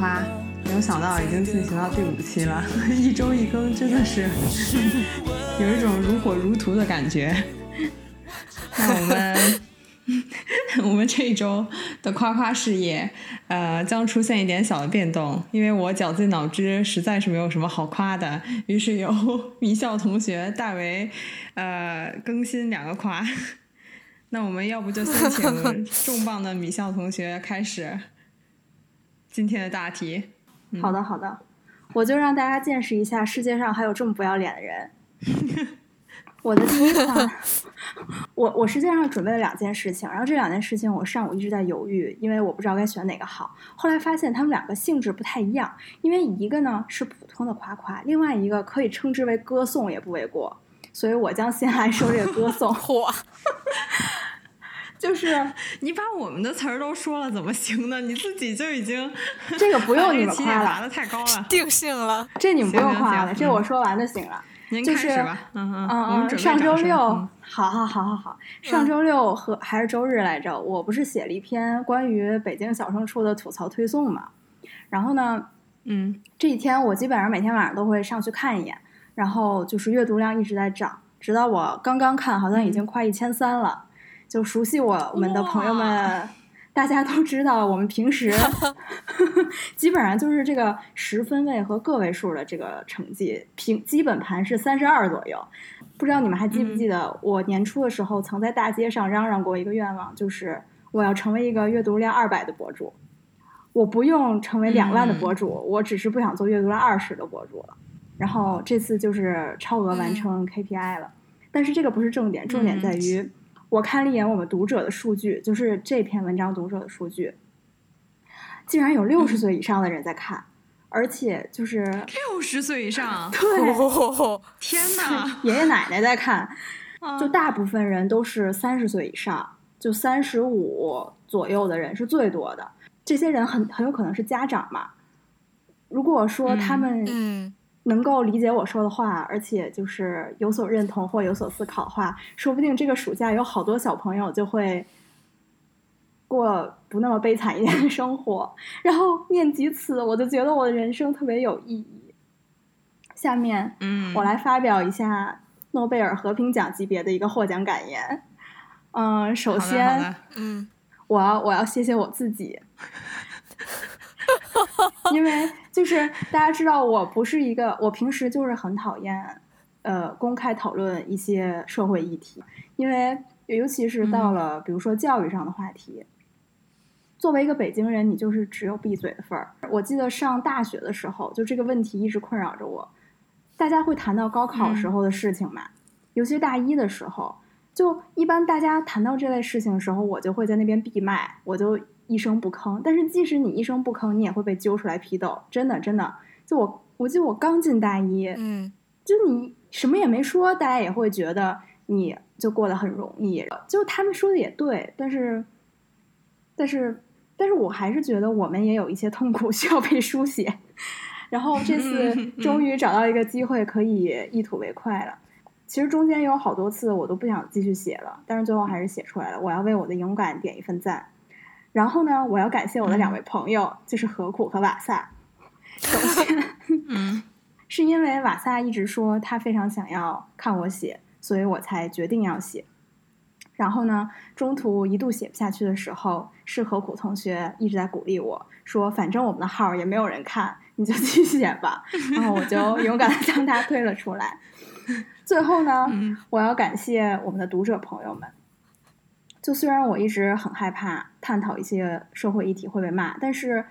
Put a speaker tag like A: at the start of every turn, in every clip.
A: 夸，没有想到已经进行到第五期了，一周一更，真的是有一种如火如荼的感觉。那我们。我们这一周的夸夸事业，呃，将出现一点小的变动，因为我绞尽脑汁，实在是没有什么好夸的，于是由米笑同学代为，呃，更新两个夸。那我们要不就先请重磅的米笑同学开始今天的大题。
B: 好的，好的，我就让大家见识一下世界上还有这么不要脸的人。我的第一款，我我实际上准备了两件事情，然后这两件事情我上午一直在犹豫，因为我不知道该选哪个好。后来发现他们两个性质不太一样，因为一个呢是普通的夸夸，另外一个可以称之为歌颂也不为过，所以我将先来说这个歌颂。
C: 嚯，
B: 就是
A: 你把我们的词儿都说了，怎么行呢？你自己就已经
B: 这个不用你们夸
A: 了，太高了，
C: 定性了，
B: 这你们不用夸了，这我说完就行了。您开始吧，
A: 嗯
B: 嗯嗯，上周六，好好好好好，上周六和还是周日来着，我不是写了一篇关于北京小升初的吐槽推送嘛？然后
A: 呢，嗯，
B: 这几天我基本上每天晚上都会上去看一眼，然后就是阅读量一直在涨，直到我刚刚看，好像已经快一千三了。就熟悉我们的朋友们。大家都知道，我们平时 基本上就是这个十分位和个位数的这个成绩，平基本盘是三十二左右。不知道你们还记不记得，我年初的时候曾在大街上嚷嚷过一个愿望，就是我要成为一个阅读量二百的博主。我不用成为两万的博主，我只是不想做阅读量二十的博主了。然后这次就是超额完成 KPI 了，但是这个不是重点，重点在于。我看了一眼我们读者的数据，就是这篇文章读者的数据，竟然有六十岁以上的人在看，而且就是
A: 六十岁以上，
B: 对，
A: 天哪，
B: 爷爷奶奶在看，就大部分人都是三十岁以上，就三十五左右的人是最多的，这些人很很有可能是家长嘛。如果说他们。能够理解我说的话，而且就是有所认同或有所思考的话，说不定这个暑假有好多小朋友就会过不那么悲惨一点的生活。然后念及此，我就觉得我的人生特别有意义。下面，
A: 嗯，
B: 我来发表一下诺贝尔和平奖级别的一个获奖感言。嗯，首先，
C: 嗯，
B: 我要我要谢谢我自己。因为就是大家知道，我不是一个，我平时就是很讨厌，呃，公开讨论一些社会议题，因为尤其是到了比如说教育上的话题，作为一个北京人，你就是只有闭嘴的份儿。我记得上大学的时候，就这个问题一直困扰着我。大家会谈到高考时候的事情嘛？尤其大一的时候，就一般大家谈到这类事情的时候，我就会在那边闭麦，我就。一声不吭，但是即使你一声不吭，你也会被揪出来批斗。真的，真的，就我，我记得我刚进大一，
C: 嗯，
B: 就你什么也没说，大家也会觉得你就过得很容易。就他们说的也对，但是，但是，但是我还是觉得我们也有一些痛苦 需要被书写。然后这次 终于找到一个机会可以一吐为快了。其实中间有好多次我都不想继续写了，但是最后还是写出来了。我要为我的勇敢点一份赞。然后呢，我要感谢我的两位朋友，就是何苦和瓦萨。首先，
A: 嗯，
B: 是因为瓦萨一直说他非常想要看我写，所以我才决定要写。然后呢，中途一度写不下去的时候，是何苦同学一直在鼓励我说：“反正我们的号也没有人看，你就继续写吧。”然后我就 勇敢的将他推了出来。最后呢，我要感谢我们的读者朋友们。就虽然我一直很害怕探讨一些社会议题会被骂，但是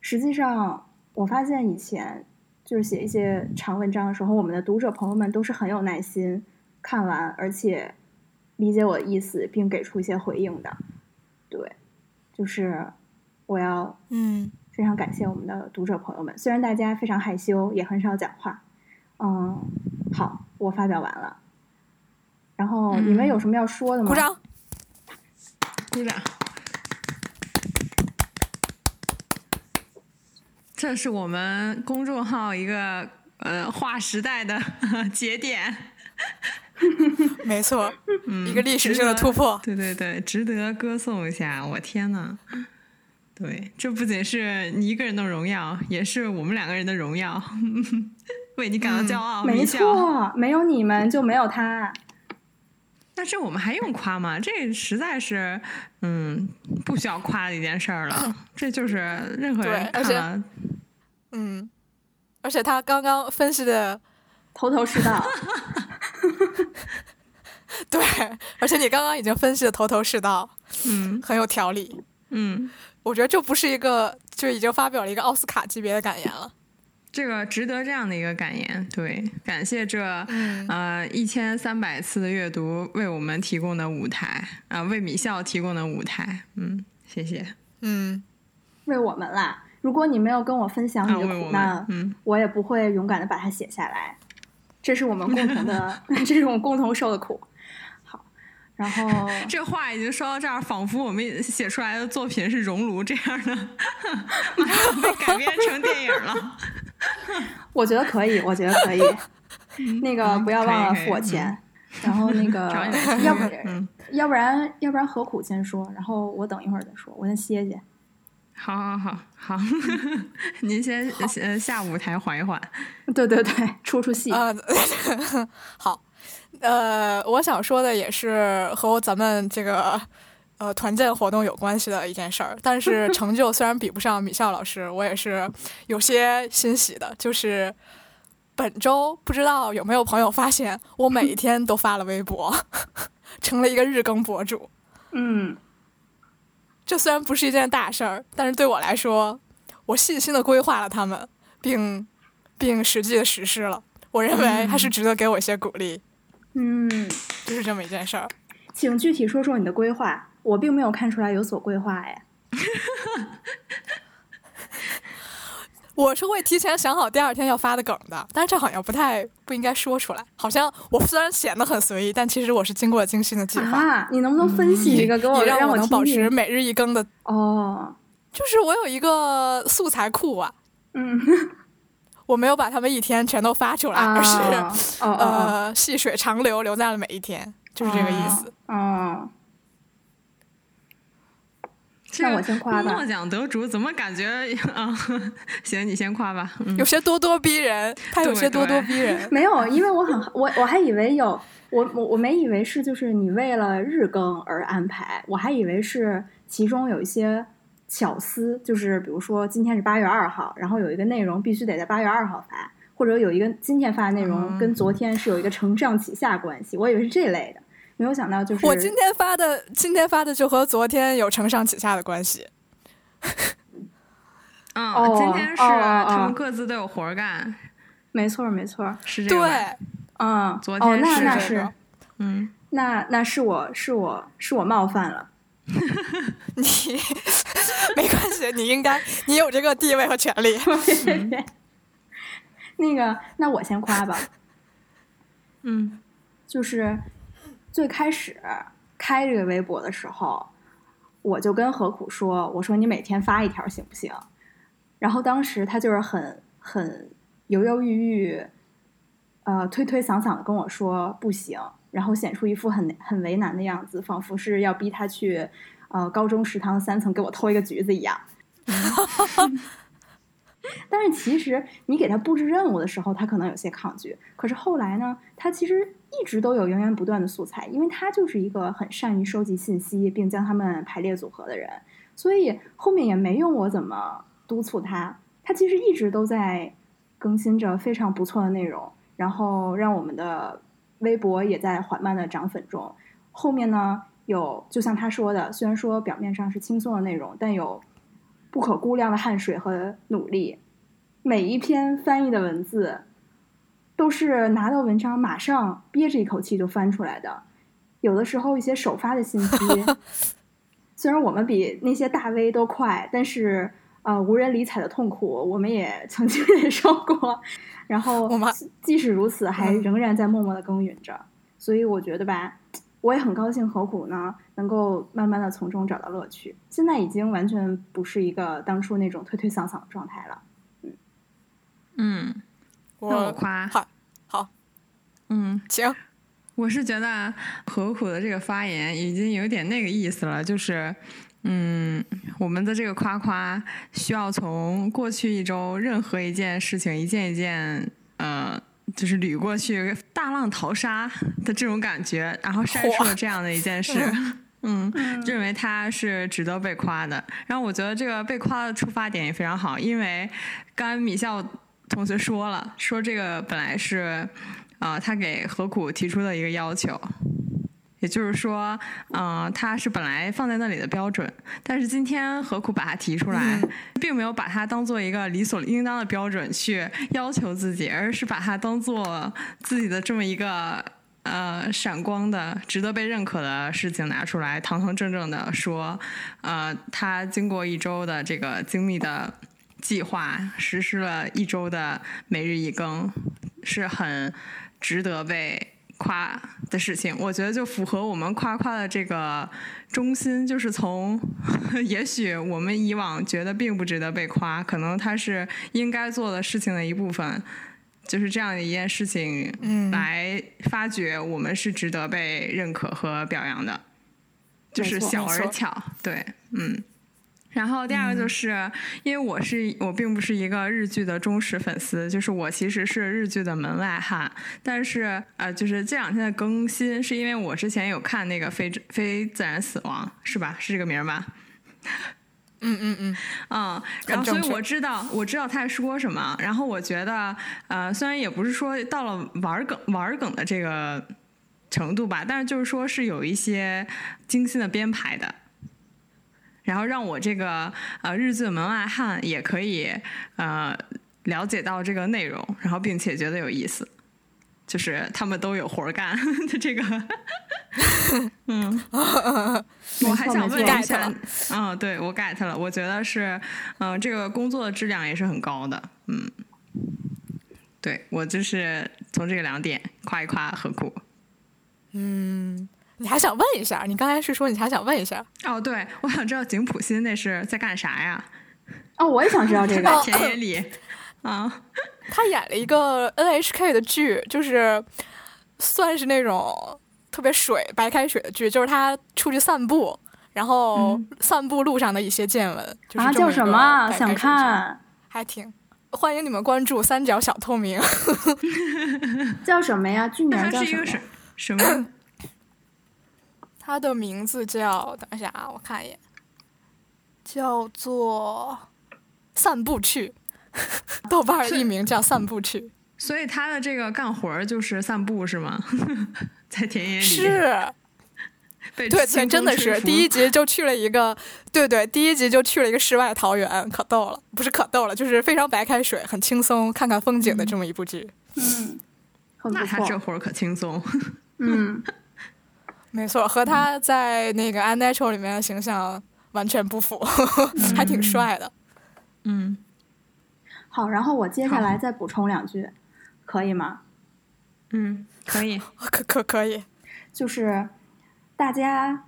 B: 实际上我发现以前就是写一些长文章的时候，我们的读者朋友们都是很有耐心看完，而且理解我的意思，并给出一些回应的。对，就是我要
C: 嗯
B: 非常感谢我们的读者朋友们，虽然大家非常害羞，也很少讲话。嗯，好，我发表完了。然后你们有什么要说的吗？
C: 鼓掌。
A: 鼓掌！这是我们公众号一个呃划时代的 节点。
D: 没错，
A: 嗯，
D: 一个历史性的突破。
A: 对对对，值得歌颂一下。我天呐，对，这不仅是你一个人的荣耀，也是我们两个人的荣耀，为你感到骄傲。
B: 没错，没有你们就没有他。
A: 那这我们还用夸吗？这实在是，嗯，不需要夸的一件事儿了。这就是任何人看了，
D: 嗯，而且他刚刚分析的
B: 头头是道。
D: 对，而且你刚刚已经分析的头头是道，
A: 嗯，
D: 很有条理，
A: 嗯，
D: 我觉得这不是一个，就已经发表了一个奥斯卡级别的感言了。
A: 这个值得这样的一个感言，对，感谢这呃一千三百次的阅读为我们提供的舞台啊，为米笑提供的舞台，嗯，谢谢，
D: 嗯，
B: 为我们啦。如果你没有跟我分享你的苦难，
A: 嗯，
B: 我也不会勇敢的把它写下来。这是我们共同的，这是我们共同受的苦。好，然后
A: 这话已经说到这儿，仿佛我们写出来的作品是熔炉这样的，马上被改编成电影了。
B: 我觉得可以，我觉得可以。那个不要忘了付我钱，然后那个要不然要不然要不然何苦先说，然后我等一会儿再说，我先歇歇。
A: 好好好好，您先先下舞台缓一缓。
B: 对对对，出出戏。
D: 好，呃，我想说的也是和咱们这个。呃，团建活动有关系的一件事儿，但是 成就虽然比不上米笑老师，我也是有些欣喜的。就是本周不知道有没有朋友发现，我每一天都发了微博，成了一个日更博主。
B: 嗯，
D: 这虽然不是一件大事儿，但是对我来说，我细心的规划了他们，并并实际的实施了。我认为还是值得给我一些鼓励。
B: 嗯，
D: 就是这么一件事儿。
B: 请具体说说你的规划。我并没有看出来有所规划哎，
D: 我是会提前想好第二天要发的梗的，但是这好像不太不应该说出来。好像我虽然显得很随意，但其实我是经过了精心的计划。
B: 啊，你能不能分析一个给我，
D: 让
B: 我
D: 能保持每日一更的？
B: 哦，
D: 就是我有一个素材库啊，
B: 嗯，
D: 我没有把他们一天全都发出来，而
B: 是
D: 呃细水长流，留在了每一天，就是这个意思。
B: 哦。那我先夸吧。
A: 诺奖得主怎么感觉啊？行，你先夸吧。
D: 有些咄咄逼人，他有些咄咄逼人。
B: 没有，因为我很我我还以为有我我我没以为是就是你为了日更而安排，我还以为是其中有一些巧思，就是比如说今天是八月二号，然后有一个内容必须得在八月二号发，或者有一个今天发的内容跟昨天是有一个承上启下关系，我以为是这类的。没有想到，就是
D: 我今天发的，今天发的就和昨天有承上启下的关系。
A: 嗯，今天是他们各自都有活干，
B: 没错没错，
A: 是这
D: 样。对，
B: 嗯，
A: 昨天
B: 那那
D: 是，
B: 嗯，那那是我是我是我冒犯了，
D: 你没关系，你应该你有这个地位和权利。
B: 那个，那我先夸吧，
A: 嗯，
B: 就是。最开始开这个微博的时候，我就跟何苦说：“我说你每天发一条行不行？”然后当时他就是很很犹犹豫豫，呃，推推搡搡的跟我说不行，然后显出一副很很为难的样子，仿佛是要逼他去呃高中食堂三层给我偷一个橘子一样。但是其实你给他布置任务的时候，他可能有些抗拒。可是后来呢，他其实一直都有源源不断的素材，因为他就是一个很善于收集信息并将它们排列组合的人。所以后面也没用我怎么督促他，他其实一直都在更新着非常不错的内容，然后让我们的微博也在缓慢的涨粉中。后面呢，有就像他说的，虽然说表面上是轻松的内容，但有。不可估量的汗水和努力，每一篇翻译的文字，都是拿到文章马上憋着一口气就翻出来的。有的时候一些首发的信息，虽然我们比那些大 V 都快，但是呃无人理睬的痛苦我们也曾经 忍受过。然后即使如此，还仍然在默默的耕耘着。所以我觉得吧。我也很高兴，何苦呢？能够慢慢的从中找到乐趣。现在已经完全不是一个当初那种推推搡搡的状态了。
A: 嗯嗯，
D: 我
A: 夸
D: 好，好，
A: 嗯，
D: 行。
A: 我是觉得何苦的这个发言已经有点那个意思了，就是，嗯，我们的这个夸夸需要从过去一周任何一件事情一件一件，呃，就是捋过去，大浪淘沙的这种感觉，然后筛出了这样的一件事，嗯，认为他是值得被夸的。然后我觉得这个被夸的出发点也非常好，因为刚才米笑同学说了，说这个本来是。啊，他给何苦提出的一个要求，也就是说，嗯，他是本来放在那里的标准，但是今天何苦把它提出来，并没有把它当做一个理所应当的标准去要求自己，而是把它当做自己的这么一个呃闪光的、值得被认可的事情拿出来，堂堂正正的说，呃，他经过一周的这个精密的计划，实施了一周的每日一更，是很。值得被夸的事情，我觉得就符合我们夸夸的这个中心，就是从 也许我们以往觉得并不值得被夸，可能它是应该做的事情的一部分，就是这样的一件事情，来发掘我们是值得被认可和表扬的，就是小而巧，对，嗯。然后第二个就是，因为我是我并不是一个日剧的忠实粉丝，就是我其实是日剧的门外汉。但是呃，就是这两天的更新，是因为我之前有看那个《非非自然死亡》，是吧？是这个名吧？
D: 嗯 嗯嗯，
A: 嗯。然后所以我知道，我知道他在说什么。然后我觉得，呃，虽然也不是说到了玩梗玩梗的这个程度吧，但是就是说是有一些精心的编排的。然后让我这个呃日剧门外汉也可以呃了解到这个内容，然后并且觉得有意思，就是他们都有活干 的这个 嗯，我还想问一下，嗯，对我 get 了，我觉得是嗯这个工作的质量也是很高的，嗯，对我就是从这个两点夸一夸何苦，
D: 嗯。你还想问一下？你刚才是说你还想问一下？
A: 哦，对，我想知道井普新那是在干啥呀？
B: 哦，我也想知道这个。
A: 田野里，啊，
D: 他演了一个 NHK 的剧，就是算是那种特别水白开水的剧，就是他出去散步，然后散步路上的一些见闻。啊，
B: 叫什么？想看？
D: 还挺欢迎你们关注三角小透明。
B: 叫什么呀？剧名叫什么？
A: 什么？
D: 他的名字叫……等一下啊，我看一眼，叫做《散步去》，豆瓣艺名叫《散步去》。
A: 所以他的这个干活儿就是散步是吗？在田野里
D: 是，对对，真的是第一集就去了一个，对对，第一集就去了一个世外桃源，可逗了，不是可逗了，就是非常白开水，很轻松，看看风景的这么一部剧。
B: 嗯，
A: 那他这活儿可轻松。
B: 嗯。
D: 没错，和他在那个《Unnatural》里面的形象完全不符，还挺帅的。
A: 嗯，
B: 好，然后我接下来再补充两句，可以吗？
A: 嗯，可以，
D: 可可可以。
B: 就是大家，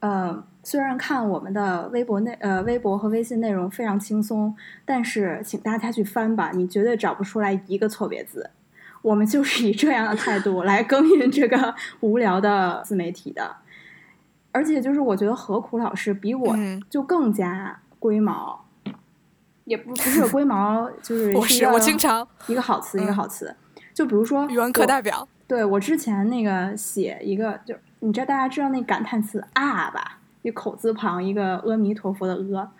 B: 呃，虽然看我们的微博内呃微博和微信内容非常轻松，但是请大家去翻吧，你绝对找不出来一个错别字。我们就是以这样的态度来耕耘这个无聊的自媒体的，而且就是我觉得何苦老师比我就更加龟毛，也不不是龟毛，就是
D: 我是我经常
B: 一个好词一个好词，就比如说
D: 语文课代表，
B: 对我之前那个写一个，就你知道大家知道那感叹词啊吧，一口字旁一个阿弥陀佛的阿，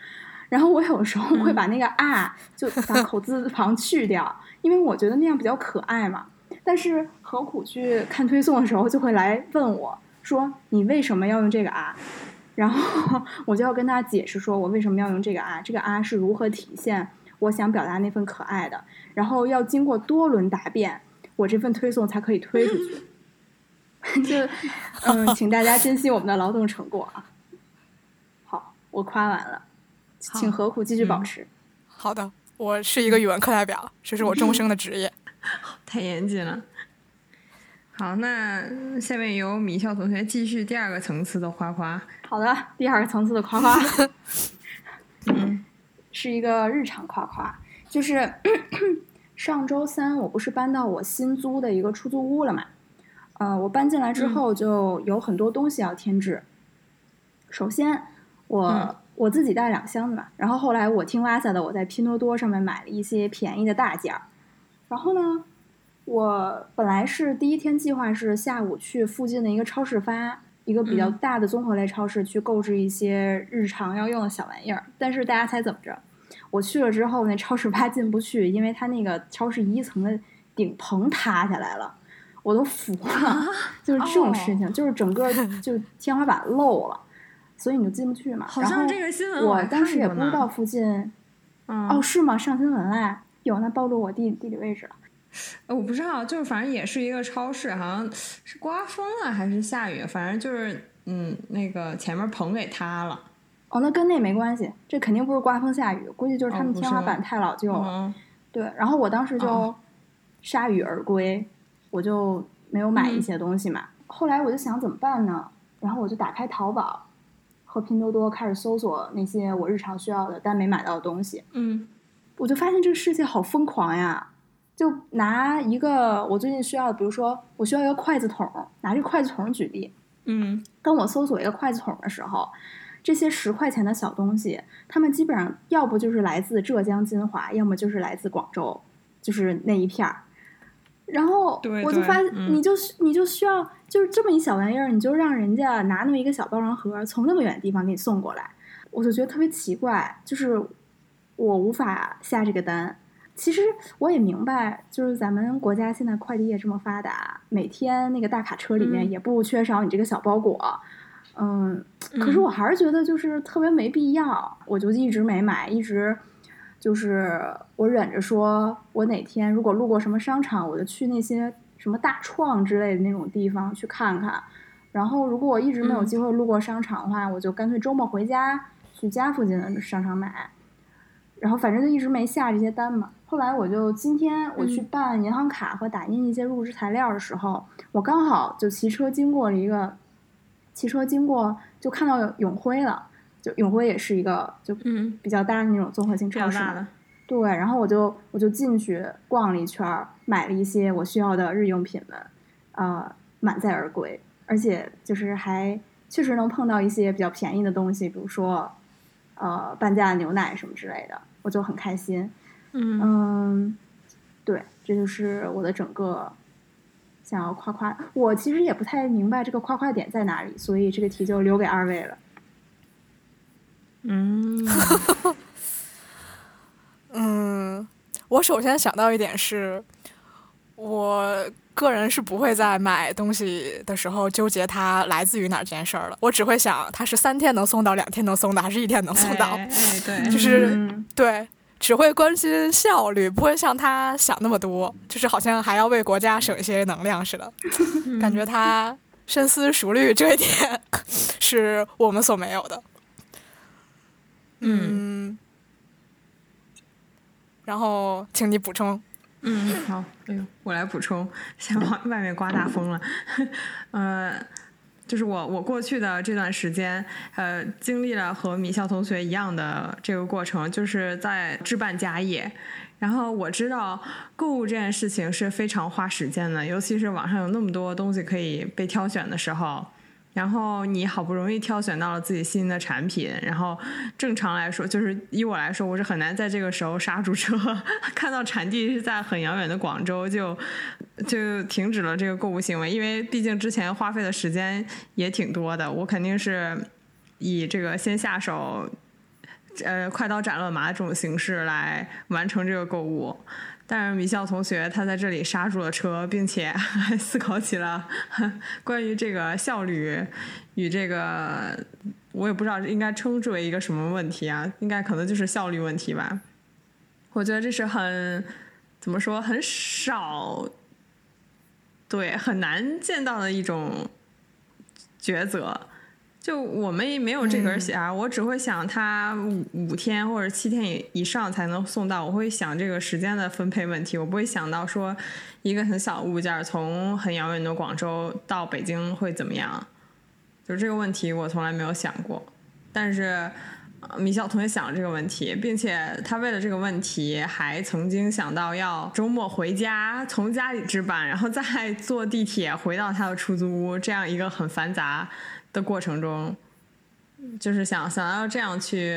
B: 然后我有时候会把那个啊就把口字旁去掉。因为我觉得那样比较可爱嘛，但是何苦去看推送的时候就会来问我说你为什么要用这个啊？然后我就要跟他解释说我为什么要用这个啊？这个啊是如何体现我想表达那份可爱的？然后要经过多轮答辩，我这份推送才可以推出去。就嗯，请大家珍惜我们的劳动成果啊！好，我夸完了，请何苦继续保持。
D: 好的。我是一个语文课代表，这是我终生的职业。
A: 太严谨了。好，那下面由米笑同学继续第二个层次的夸夸。
B: 好的，第二个层次的夸夸，嗯，是一个日常夸夸，就是 上周三我不是搬到我新租的一个出租屋了嘛？呃，我搬进来之
A: 嗯
B: 后就有很多东西要添置。首先，我、
A: 嗯
B: 我自己带两箱子嘛，然后后来我听拉萨的，我在拼多多上面买了一些便宜的大件儿。然后呢，我本来是第一天计划是下午去附近的一个超市发一个比较
A: 嗯
B: 大的综合类超市去购置一些日常要用的小玩意儿，但是大家猜怎么着？我去了之后，那超市发进不去，因为它那个超市一层的顶棚塌下来了，我都服了。就是这种事情，就是整个就天花板漏了，所以你就进不去嘛。
A: 好像这个新闻
B: 我
A: 还
B: 当时也不知道附近，
A: 嗯，
B: 哦，是吗？上新闻啦，有那暴露我地地理位置了。
A: 呃我不知道，就是反正也是一个超市，好像是刮风了还是下雨，反正就是嗯，那个前面棚给塌了。
B: 哦，那跟那没关系，这肯定不是刮风下雨，估计就是他们天花板太老旧了。
A: 嗯
B: 对，然后我当时就
A: 哦
B: 铩羽而归，我就没有买一
A: 嗯
B: 些东西嘛。后来我就想怎么办呢？然后我就打开淘宝和拼多多，开始搜索那些我日常需要的但没买到的东西。
A: 嗯
B: 我就发现这个世界好疯狂呀！就拿一个我最近需要的，比如说我需要一个筷子筒，拿这个筷子筒举例，
A: 嗯
B: 当我搜索一个筷子筒的时候，这些十块钱的小东西，他们基本上要不就是来自浙江金华，要么就是来自广州，就是那一片儿。然后我就发现，
A: 嗯
B: 你就你就需要就是这么一小玩意儿，你就让人家拿那么一个小包装盒从那么远的地方给你送过来，我就觉得特别奇怪，就是我无法下这个单。其实我也明白，就是咱们国家现在快递业这么发达，每天那个大卡车里面
A: 嗯
B: 也不缺少你这个小包裹。嗯，可是
A: 嗯
B: 我还是觉得就是特别没必要，我就一直没买，一直就是我忍着说，我哪天如果路过什么商场，我就去那些什么大创之类的那种地方去看看。然后如果我一直没有
A: 嗯
B: 机会路过商场的话，我就干脆周末回家去家附近的商场买。然后反正就一直没下这些单嘛。后来我就今天我去
A: 嗯
B: 办银行卡和打印一些入职材料的时候，我刚好就骑车经过了一个，骑车经过就看到永辉了，就永辉也是一个就
A: 嗯，
B: 比较大的那种综合性超市。对，然后我就我就进去逛了一圈，买了一些我需要的日用品们，呃，满载而归，而且就是还确实能碰到一些比较便宜的东西，比如说呃半价牛奶什么之类的，我就很开心。
A: 嗯
B: 嗯，对，这就是我的整个想要夸夸。我其实也不太明白这个夸夸点在哪里，所以这个题就留给二位了。
A: 嗯
D: 嗯，我首先想到一点是，我个人是不会在买东西的时候纠结它来自于哪儿这件事儿了。我只会想它是三天能送到，两天能送到，还是一天能送到。
A: 哎哎对，
D: 就是
B: 嗯
D: 对，只会关心效率，不会像他想那么多，就是好像还要为国家省一些能量似的。感觉他深思熟虑这一点 是我们所没有的。
A: 嗯
D: 嗯，然后请你补充。
A: 嗯，好，哎呦，我来补充，现在外外面刮大风了，呃，就是我我过去的这段时间，呃，经历了和米笑同学一样的这个过程，就是在置办家业。然后我知道购物这件事情是非常花时间的，尤其是网上有那么多东西可以被挑选的时候。然后你好不容易挑选到了自己心仪的产品，然后正常来说，就是以我来说，我是很难在这个时候刹住车，看到产地是在很遥远的广州，就就停止了这个购物行为，因为毕竟之前花费的时间也挺多的，我肯定是以这个先下手，呃，快刀斩乱麻这种形式来完成这个购物。但是米笑同学他在这里刹住了车，并且还 思考起了关于这个效率与这个，我也不知道应该称之为一个什么问题啊，应该可能就是效率问题吧。我觉得这是很怎么说很少，对很难见到的一种抉择。就我们也没有这根弦，我只会想他五五天或者七天以以上才能送到，我会想这个时间的分配问题，我不会想到说一个很小的物件从很遥远的广州到北京会怎么样，就这个问题我从来没有想过。但是，米小同学想了这个问题，并且他为了这个问题还曾经想到要周末回家，从家里置办，然后再坐地铁回到他的出租屋，这样一个很繁杂的过程中，就是想想要这样去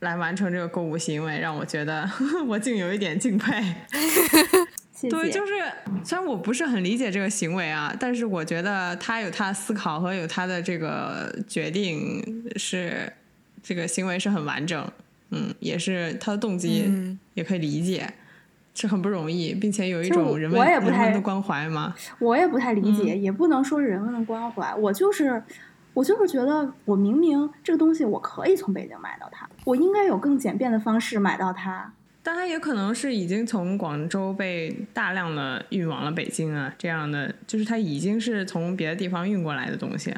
A: 来完成这个购物行为，让我觉得 我竟有一点敬佩。
B: 谢谢。
A: 对，就是虽然我不是很理解这个行为啊，但是我觉得他有他的思考和有他的这个决定是这个行为是很完整，嗯，也是他的动机
D: 嗯
A: 也可以理解，是很不容易，并且有一种人文的关怀吗。
B: 我也不太理
A: 嗯
B: 解，也不能说是人文的关怀，我就是。我就是觉得，我明明这个东西我可以从北京买到它，我应该有更简便的方式买到它。
A: 但它也可能是已经从广州被大量的运往了北京啊，这样的就是它已经是从别的地方运过来的东西。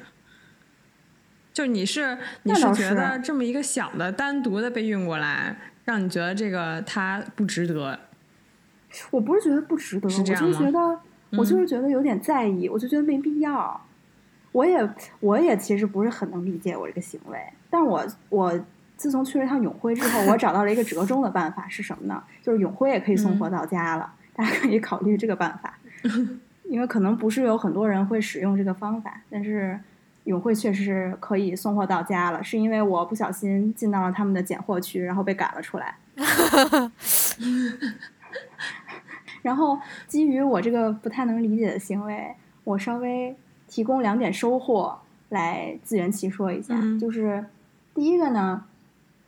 A: 就你是你是觉得这么一个小的单独的被运过来，让你觉得这个它不值得？
B: 我不是觉得不值得，我就是觉得，我就
A: 嗯
B: 是觉得有点在意，我就觉得没必要。我也我也其实不是很能理解我这个行为，但我我自从去了一趟永辉之后，我找到了一个折中的办法是什么呢？就是永辉也可以送
A: 嗯
B: 货到家了，大家可以考虑这个办法，因为可能不是有很多人会使用这个方法，但是永辉确实是可以送货到家了，是因为我不小心进到了他们的拣货区，然后被赶了出来。然后基于我这个不太能理解的行为，我稍微提供两点收获来自圆其说一下。
A: 嗯
B: 就是第一个呢，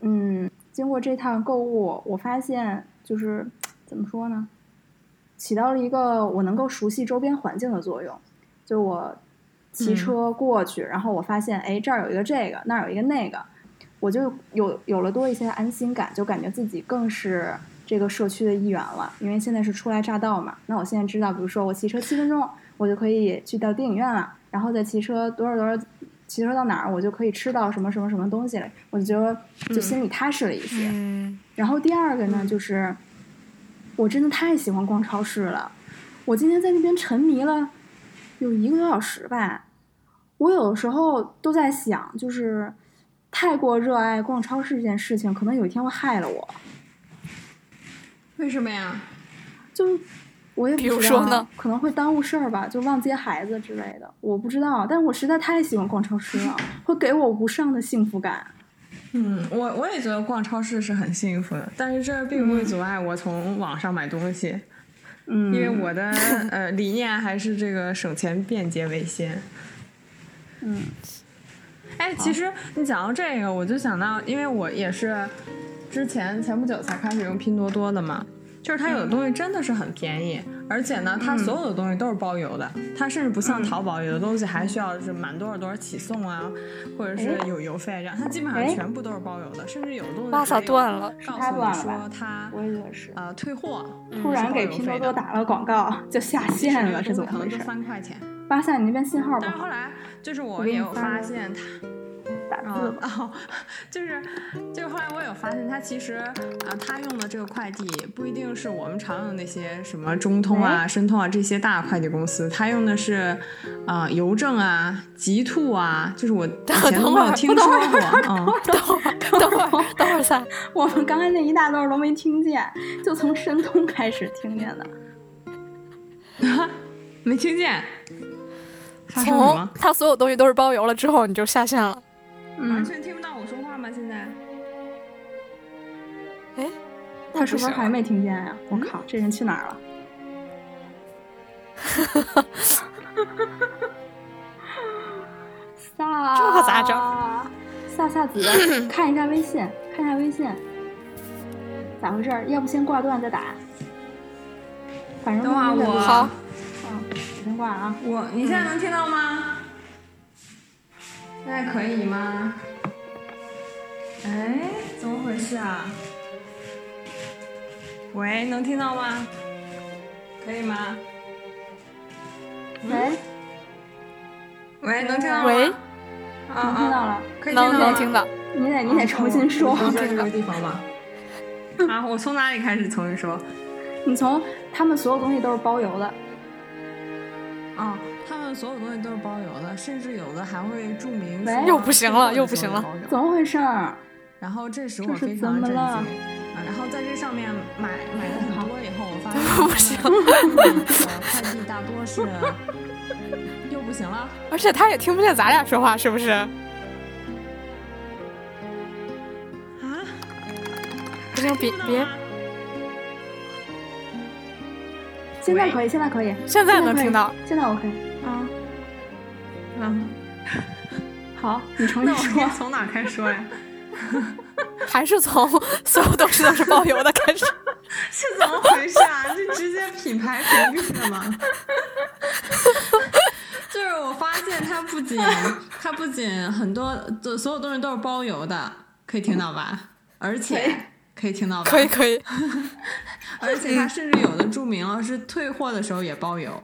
B: 嗯，经过这趟购物，我发现就是怎么说呢，起到了一个我能够熟悉周边环境的作用。就我骑车过去，然后我发现，哎，这儿有一个这个，那儿有一个那个，我就有有了多一些安心感，就感觉自己更是这个社区的一员了。因为现在是初来乍到嘛，那我现在知道，比如说我骑车七分钟，我就可以去到电影院了，然后再骑车多少多少，骑车到哪儿，我就可以吃到什么什么什么东西了，我就觉得就心里踏实了一些。
D: 嗯
B: 然后第二个呢，就是我真的太喜欢逛超市了。我今天在那边沉迷了有一个多小时吧。我有的时候都在想，就是太过热爱逛超市这件事情，可能有一天会害了我。
A: 为什么呀？
B: 就我也不
D: 比如说呢，
B: 可能会耽误事儿吧，就忘接孩子之类的，我不知道。但是我实在太喜欢逛超市了，会给我无上的幸福感。
A: 嗯，我我也觉得逛超市是很幸福的，但是这并不会阻碍我从网上买东西，
B: 嗯，
A: 因为我的呃理念还是这个省钱便捷为先。
B: 嗯
A: 哎，其实你讲到这个，我就想到，因为我也是之前前不久才开始用拼多多的嘛，就是它有的东西真的是很便宜，而且呢，它所有的东西都是包邮的，它甚至不像淘宝，有的东西还需要是满多少多少起送啊，或者是有邮费这样，它基本上
B: 哎
A: 全部都是包邮的，甚至有的东西
D: 哇塞
A: 还有
D: 断了
A: 告诉你说它
B: 我也是。
A: 呃退货，
B: 突然给拼多多打了广告，就下线了，是怎么回事
A: 可能就？三块钱。
B: 巴萨，你那边信号不好
A: 但是后，来就是我也有
B: 发
A: 现它。啊
B: 打字吧。
A: 哦，就是就是后来我有发现，他其实啊，他用的这个快递不一定是我们常用的那些什么中通啊、
B: 哎
A: 申通啊这些大快递公司，他用的是啊、邮政啊、极兔啊，就是我以前都没有听说过，嗯，
D: 等会儿，等会儿，等会儿赛，
B: 我们刚才那一大段都没听见，就从申通开始听见的。
A: 没听见。发什
D: 从
A: 么？
D: 他所有东西都是包邮了之后，你就下线了。
B: 嗯
A: 完，全听不到我说话吗？现在？
D: 哎，
B: 他是不是还没听见呀、我
A: 嗯
B: 靠，这人去哪儿了？飒，
D: 这可咋整？
B: 萨萨子，看一下微信，看一下微信，咋回事儿？要不先挂断再打。反正
A: 等会儿我
D: 好，
B: 嗯，我先挂了啊。
A: 我，你现在能听到吗？现在可以吗？哎，怎么回事啊？喂，能听到吗？可以吗？
B: 喂，
A: 喂，能听到吗？
D: 喂，
A: 啊
B: 能听到
A: 啊，
B: 了，
A: 可以听到吗
D: 能能听到，
B: 你得你得重新说。
A: 这个地方吧。啊，我从哪里开始重新说？
B: 你从他们所有东西都是包邮的，
A: 啊，他们所有东西都是包邮的，甚至有的还会注明说
D: 又不行了又不行了
B: 怎么回事儿？
A: 然后这使我非常震惊。然后在这上面买买的很多以后，我发 现
D: 不行
A: 呃快递大多是又不行了。
D: 而且他也听不见咱俩说话，是不是？
A: 啊？
D: 不行，别别，
B: 现在可以，现在可以，
D: 现在能听到。
B: 现在 OK。
A: 啊？嗯，
B: 好，你重新说。
A: 从哪开始说呀？
D: 还是从所有东西都是包邮的开始。
A: 是怎么回事啊？这直接品牌屏蔽了吗？就是我发现它不仅它不仅很多的所有东西都是包邮的，可以听到吧？而且可以听到吧？
D: 可以可以，
A: 而且它甚至有的注明了是退货的时候也包邮，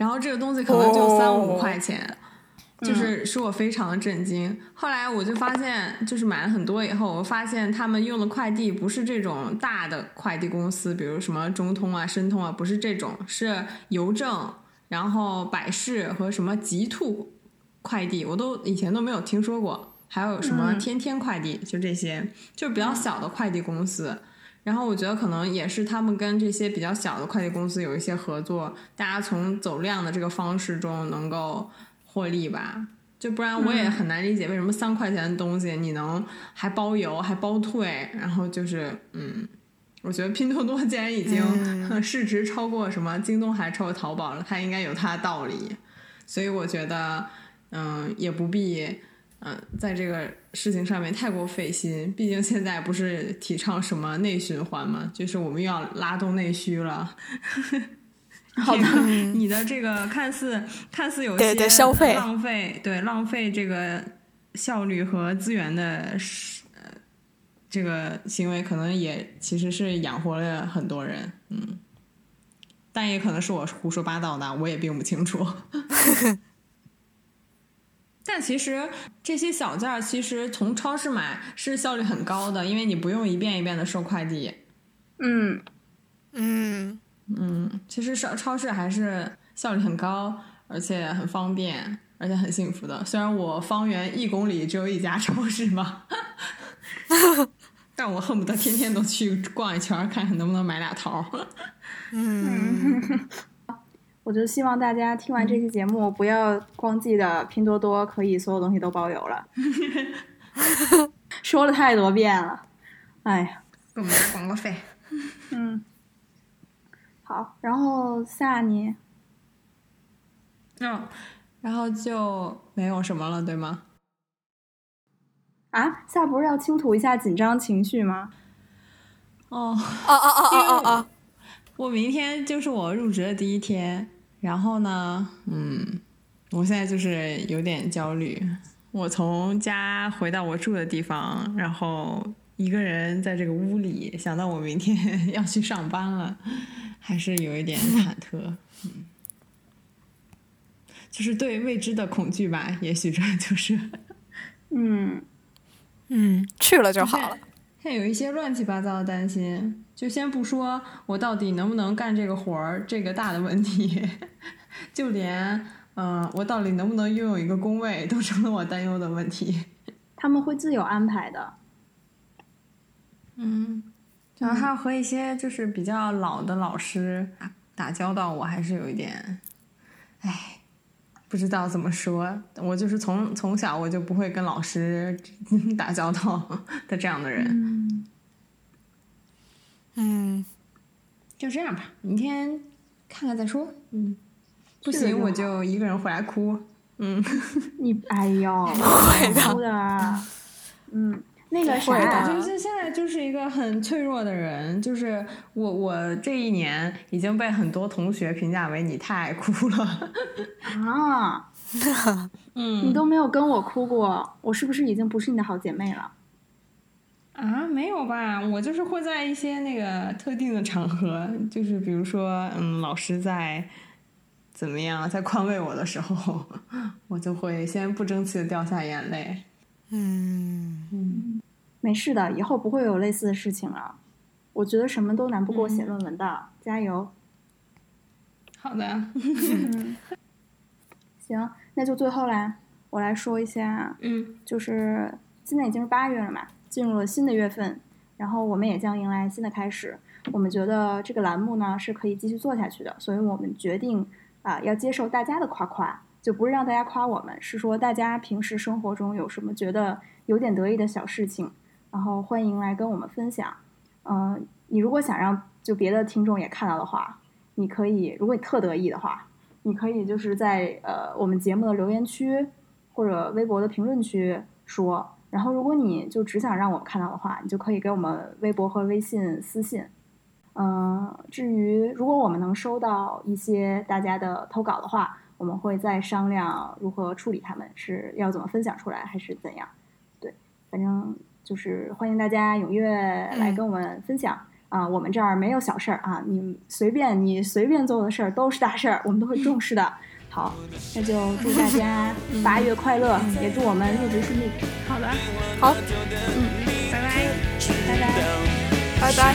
A: 然后这个东西可能就三五块钱，就是使我非常的震惊。后来我就发现，就是买了很多以后，我发现他们用的快递不是这种大的快递公司，比如什么中通啊、申通啊，不是这种，是邮政，然后百世和什么极兔快递，我都以前都没有听说过。还有什么
B: 嗯
A: 天天快递，就这些，就是比较小的快递公司。然后我觉得可能也是他们跟这些比较小的快递公司有一些合作，大家从走量的这个方式中能够获利吧。就不然我也很难理解为什么三块钱的东西你能还包邮还包退，然后就是嗯，我觉得拼多多既然已经 市值超过什么京东还超过淘宝了，它应该有它的道理。所以我觉得嗯也不必。嗯，在这个事情上面太过费心，毕竟现在不是提倡什么内循环嘛，就是我们又要拉动内需了。
B: 好的
A: 你的这个看似看似有
D: 对
A: 些
D: 对消费
A: 浪费，对浪费这个效率和资源的是呃这个行为，可能也其实是养活了很多人，嗯，但也可能是我胡说八道的，我也并不清楚。但其实这些小件儿，其实从超市买是效率很高的，因为你不用一遍一遍的收快递。
B: 嗯，
D: 嗯，
A: 嗯，其实超超市还是效率很高，而且很方便，而且很幸福的。虽然我方圆一公里只有一家超市嘛，但我恨不得天天都去逛一圈儿，看看能不能买俩桃儿。
B: 我就希望大家听完这期节目，不要光记得拼多多可以所有东西都包邮了，说了太多遍了。哎呀，
A: 给我们拿广告费。
B: 嗯，好，然后下你
A: 嗯，然后就没有什么了，对吗？
B: 啊，下不是要倾吐一下紧张情绪吗？
A: 哦，
D: 哦哦哦哦哦哦，
A: 我明天就是我入职的第一天，然后呢，嗯，我现在就是有点焦虑。我从家回到我住的地方，然后一个人在这个屋里，想到我明天 要去上班了，还是有一点忐忑。嗯，就是对未知的恐惧吧，也许这就是。
B: 嗯
D: 嗯，去了就好了。
A: 现在有一些乱七八糟的担心，就先不说我到底能不能干这个活儿这个大的问题，就连嗯、呃我到底能不能拥有一个工位，都成了我担忧的问题。
B: 他们会自有安排的。
A: 嗯，然后还要和一些就是比较老的老师打打交道，我还是有一点，唉，不知道怎么说。我就是从从小我就不会跟老师 打交道的这样的人。
B: 嗯，
D: 嗯，
A: 就这样吧，明天看看再说。嗯，不行我
B: 就
A: 一个人回来哭。嗯，
B: 你 哎呦，
D: 会的
B: 哭的啊，嗯，那个
D: 会
B: 啥
D: 的，
A: 就是现在就是一个很脆弱的人，就是我我这一年已经被很多同学评价为你太爱哭了。
B: 啊，
A: 嗯，
B: 你都没有跟我哭过，我是不是已经不是你的好姐妹了？
A: 啊，没有吧？我就是会在一些那个特定的场合，就是比如说，嗯，老师在怎么样在宽慰我的时候，我就会先不争气的掉下眼泪。
D: 嗯嗯，
B: 没事的，以后不会有类似的事情了。我觉得什么都难不过写论文的，加油！
A: 好的，
B: 嗯，行，那就最后啦，我来说一下，
A: 嗯
B: 就是现在已经是八月了嘛，进入了新的月份，然后我们也将迎来新的开始。我们觉得这个栏目呢是可以继续做下去的，所以我们决定啊要接受大家的夸夸，就不是让大家夸我们，是说大家平时生活中有什么觉得有点得意的小事情，然后欢迎来跟我们分享。嗯，你如果想让就别的听众也看到的话，你可以，如果你特得意的话，你可以就是在呃我们节目的留言区或者微博的评论区说。然后如果你就只想让我们看到的话，你就可以给我们微博和微信私信。嗯，至于如果我们能收到一些大家的投稿的话，我们会再商量如何处理他们，是要怎么分享出来，还是怎样？对，反正就是欢迎大家踊跃来跟我们分享啊！我们这儿没有小事儿啊，你随便你随便做的事儿都是大事儿，我们都会重视的。好，那就祝大家 八月快乐，也祝我们入职顺利。
A: 好的，
D: 好，
B: 嗯，
A: 拜拜，
B: 拜拜。
D: 拜拜。